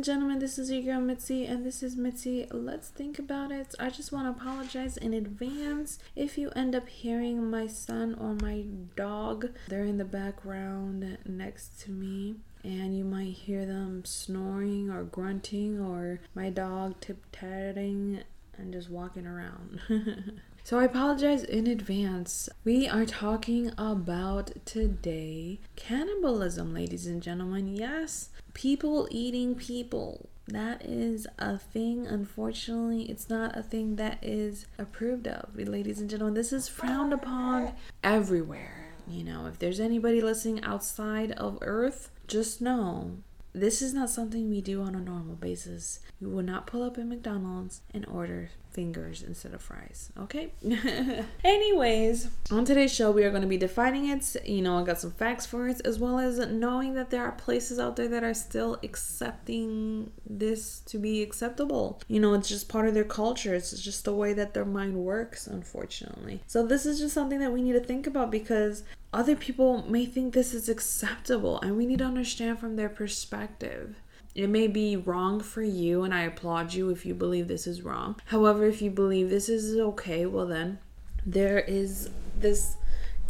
And gentlemen. This is your girl Mitzi, and this is Mitzi. Let's think about it. I just want to apologize in advance if you end up hearing my son or my dog. They're in the background next to me, and you might hear them snoring or grunting, or my dog tip tatting and just walking around. So I apologize in advance. We are talking about today cannibalism, ladies and gentlemen. Yes, people eating people. That is a thing. Unfortunately, it's not a thing that is approved of, ladies and gentlemen. This is frowned upon everywhere. You know, if there's anybody listening outside of Earth, just know this is not something we do on a normal basis. You will not pull up at McDonald's and order fingers instead of fries. Okay? Anyways, on today's show, we are going to be defining it. You know, I got some facts for it, as well as knowing that there are places out there that are still accepting this to be acceptable. You know, it's just part of their culture, it's just the way that their mind works, unfortunately. So, this is just something that we need to think about because other people may think this is acceptable, and we need to understand from their perspective. It may be wrong for you, and I applaud you if you believe this is wrong. However, if you believe this is okay, well, then there is this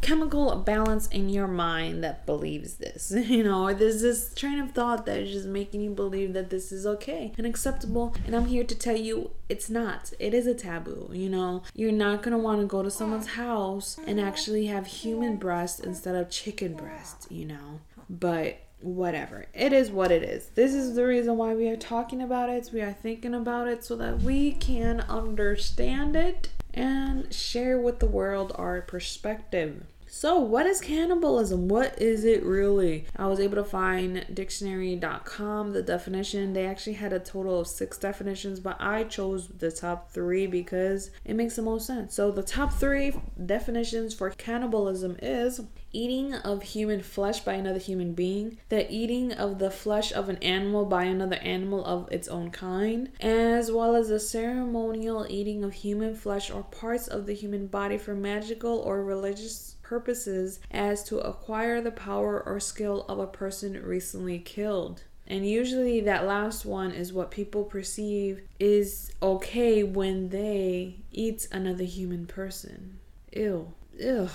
chemical balance in your mind that believes this. You know, there's this train of thought that is just making you believe that this is okay and acceptable. And I'm here to tell you it's not. It is a taboo. You know, you're not want to go to someone's house and actually have human breast instead of chicken breast, you know. But whatever. It is what it is. This is the reason why we are talking about it. We are thinking about it so that we can understand it and share with the world our perspective. So, what is cannibalism? What is it really? I was able to find dictionary.com the definition. They actually had a total of six definitions, but I chose the top three because it makes the most sense. So, the top three definitions for cannibalism is eating of human flesh by another human being, the eating of the flesh of an animal by another animal of its own kind, as well as the ceremonial eating of human flesh or parts of the human body for magical or religious purposes as to acquire the power or skill of a person recently killed. And usually, that last one is what people perceive is okay when they eat another human person. Ew. Ugh.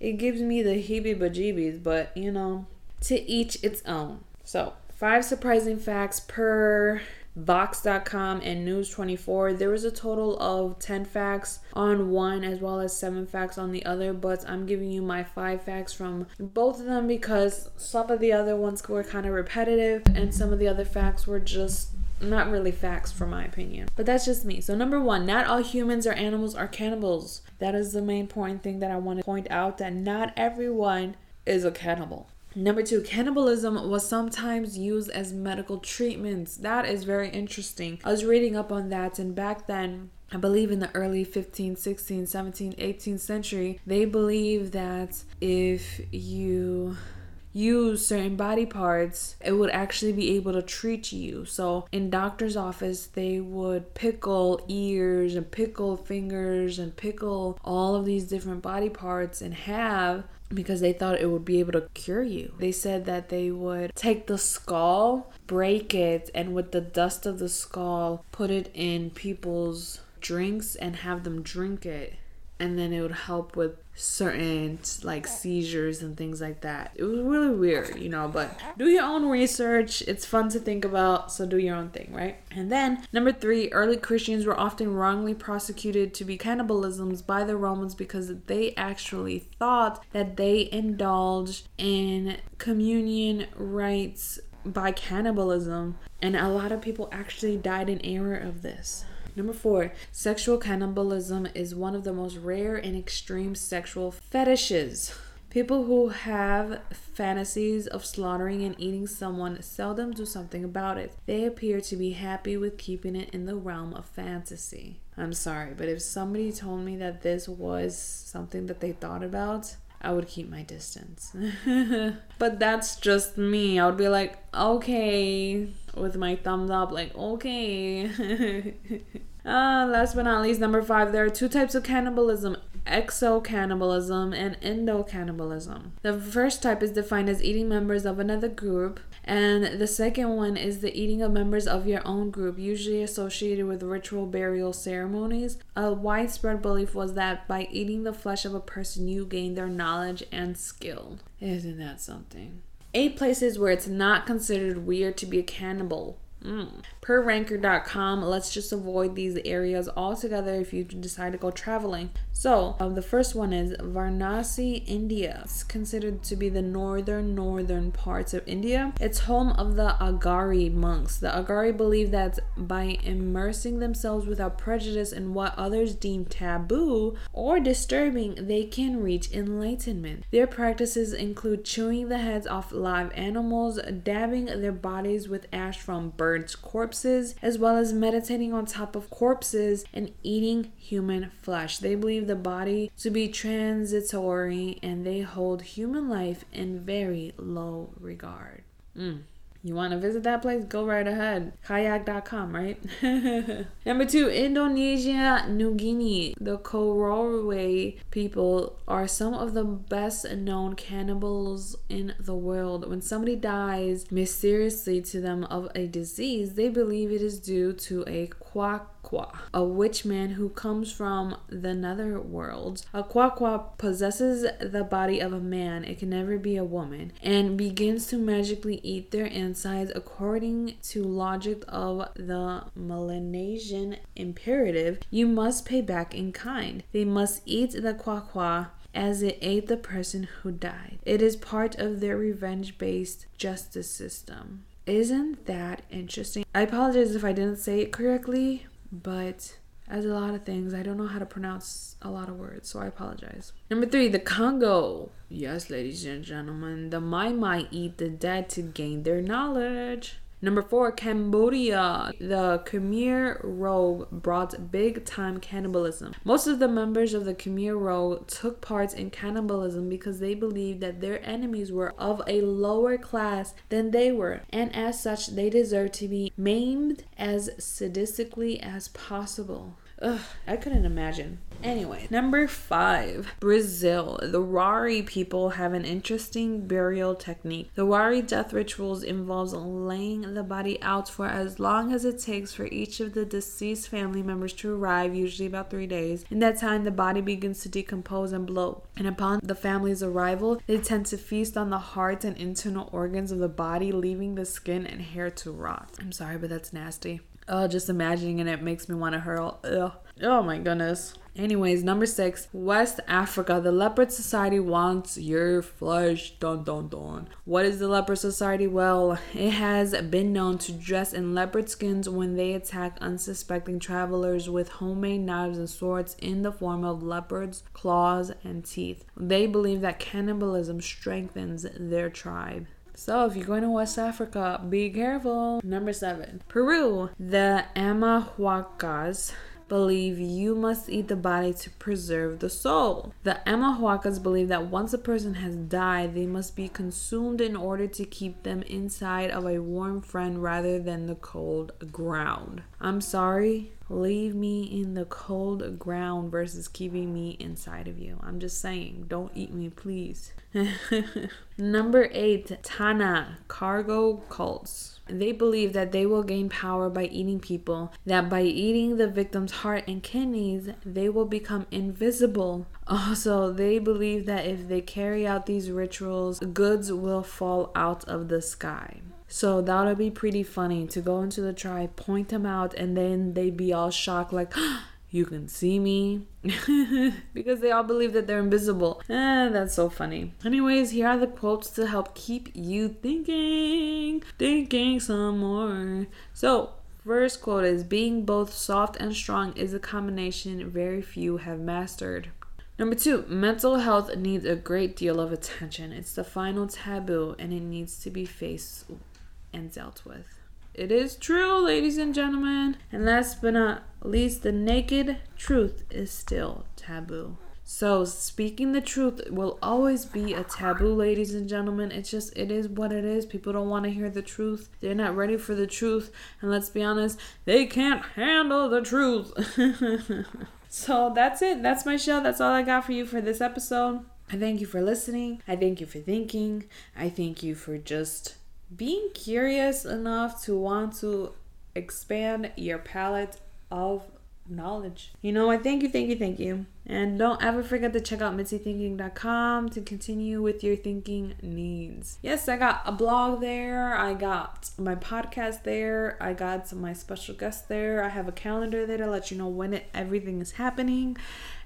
It gives me the heebie bajeebies, but you know, to each its own. So, five surprising facts per Vox.com and News 24. There was a total of 10 facts on one as well as 7 facts on the other, but I'm giving you my 5 facts from both of them because some of the other ones were kind of repetitive and some of the other facts were just not really facts for my opinion. But that's just me. So number 1, not all humans or animals are cannibals. That is the main point thing that I want to point out that not everyone is a cannibal. Number two, cannibalism was sometimes used as medical treatments. That is very interesting. I was reading up on that, and back then, I believe in the early 15th, 16th, 17th, 18th century, they believed that if you use certain body parts, it would actually be able to treat you. So in doctor's office, they would pickle ears and pickle fingers and pickle all of these different body parts and have because they thought it would be able to cure you. They said that they would take the skull, break it, and with the dust of the skull, put it in people's drinks and have them drink it. And then it would help with certain like seizures and things like that. It was really weird, you know, but do your own research. It's fun to think about, so do your own thing, right? And then number 3, early Christians were often wrongly prosecuted to be cannibalisms by the Romans because they actually thought that they indulged in communion rites by cannibalism and a lot of people actually died in error of this. Number four, sexual cannibalism is one of the most rare and extreme sexual fetishes. People who have fantasies of slaughtering and eating someone seldom do something about it. They appear to be happy with keeping it in the realm of fantasy. I'm sorry, but if somebody told me that this was something that they thought about, I would keep my distance. but that's just me. I would be like, okay, with my thumbs up, like, okay. uh, last but not least, number five, there are two types of cannibalism exo cannibalism and endo cannibalism. The first type is defined as eating members of another group And the second one is the eating of members of your own group, usually associated with ritual burial ceremonies. A widespread belief was that by eating the flesh of a person, you gain their knowledge and skill. Isn't that something? Eight places where it's not considered weird to be a cannibal. Mm. Per ranker.com, let's just avoid these areas altogether if you decide to go traveling. So, um, the first one is Varanasi, India. It's considered to be the northern northern parts of India. It's home of the Aghori monks. The Aghori believe that by immersing themselves without prejudice in what others deem taboo or disturbing, they can reach enlightenment. Their practices include chewing the heads off live animals, dabbing their bodies with ash from birds' corpses, as well as meditating on top of corpses and eating human flesh. They believe the body to be transitory and they hold human life in very low regard. Mm. You want to visit that place? Go right ahead. Kayak.com, right? Number two, Indonesia, New Guinea. The Korowai people are some of the best known cannibals in the world. When somebody dies mysteriously to them of a disease, they believe it is due to a quack a witch man who comes from the nether world. A Quaqua possesses the body of a man, it can never be a woman, and begins to magically eat their insides according to logic of the Melanesian imperative. You must pay back in kind. They must eat the Quaqua as it ate the person who died. It is part of their revenge based justice system. Isn't that interesting? I apologize if I didn't say it correctly, but as a lot of things, I don't know how to pronounce a lot of words, so I apologize. Number three, the Congo. Yes, ladies and gentlemen, the Mai Mai eat the dead to gain their knowledge. Number four, Cambodia. The Khmer Rouge brought big time cannibalism. Most of the members of the Khmer Rouge took part in cannibalism because they believed that their enemies were of a lower class than they were, and as such, they deserved to be maimed as sadistically as possible. Ugh, I couldn't imagine. Anyway, number five, Brazil. The Wari people have an interesting burial technique. The Wari death rituals involves laying the body out for as long as it takes for each of the deceased family members to arrive, usually about three days. In that time, the body begins to decompose and bloat. And upon the family's arrival, they tend to feast on the heart and internal organs of the body, leaving the skin and hair to rot. I'm sorry, but that's nasty. Oh, just imagining and it makes me want to hurl. Ugh. Oh my goodness. Anyways, number six, West Africa. The Leopard Society wants your flesh. Dun dun dun. What is the Leopard Society? Well, it has been known to dress in leopard skins when they attack unsuspecting travelers with homemade knives and swords in the form of leopards' claws and teeth. They believe that cannibalism strengthens their tribe. So if you're going to West Africa, be careful. Number seven, Peru. The Amahuacas believe you must eat the body to preserve the soul. The Amahuacas believe that once a person has died, they must be consumed in order to keep them inside of a warm friend rather than the cold ground. I'm sorry, leave me in the cold ground versus keeping me inside of you. I'm just saying, don't eat me, please. Number eight, Tanna, cargo cults. They believe that they will gain power by eating people, that by eating the victim's heart and kidneys, they will become invisible. Also, they believe that if they carry out these rituals, goods will fall out of the sky. So that'll be pretty funny to go into the tribe, point them out, and then they'd be all shocked, like, you can see me because they all believe that they're invisible. Eh, that's so funny. Anyways, here are the quotes to help keep you thinking, thinking some more. So, first quote is being both soft and strong is a combination very few have mastered. Number two, mental health needs a great deal of attention. It's the final taboo and it needs to be faced and dealt with. It is true, ladies and gentlemen. And last but not least, the naked truth is still taboo. So, speaking the truth will always be a taboo, ladies and gentlemen. It's just, it is what it is. People don't want to hear the truth. They're not ready for the truth. And let's be honest, they can't handle the truth. so, that's it. That's my show. That's all I got for you for this episode. I thank you for listening. I thank you for thinking. I thank you for just being curious enough to want to expand your palette of knowledge. You know, I thank you, thank you, thank you. And don't ever forget to check out mitzythinking.com to continue with your thinking needs. Yes, I got a blog there. I got my podcast there. I got some, my special guests there. I have a calendar there to let you know when it, everything is happening,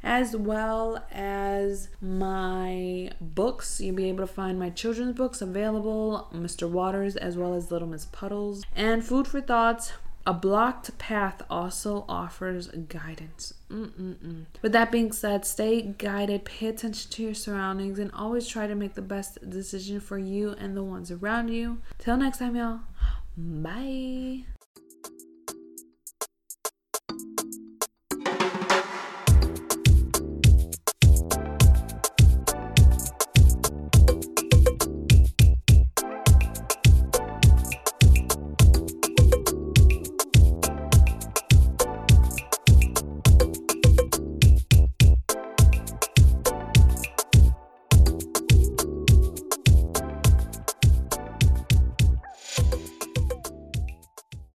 as well as my books. You'll be able to find my children's books available, Mr. Waters, as well as Little Miss Puddles, and Food for Thoughts a blocked path also offers guidance. Mm-mm-mm. With that being said, stay guided, pay attention to your surroundings, and always try to make the best decision for you and the ones around you. Till next time, y'all. Bye.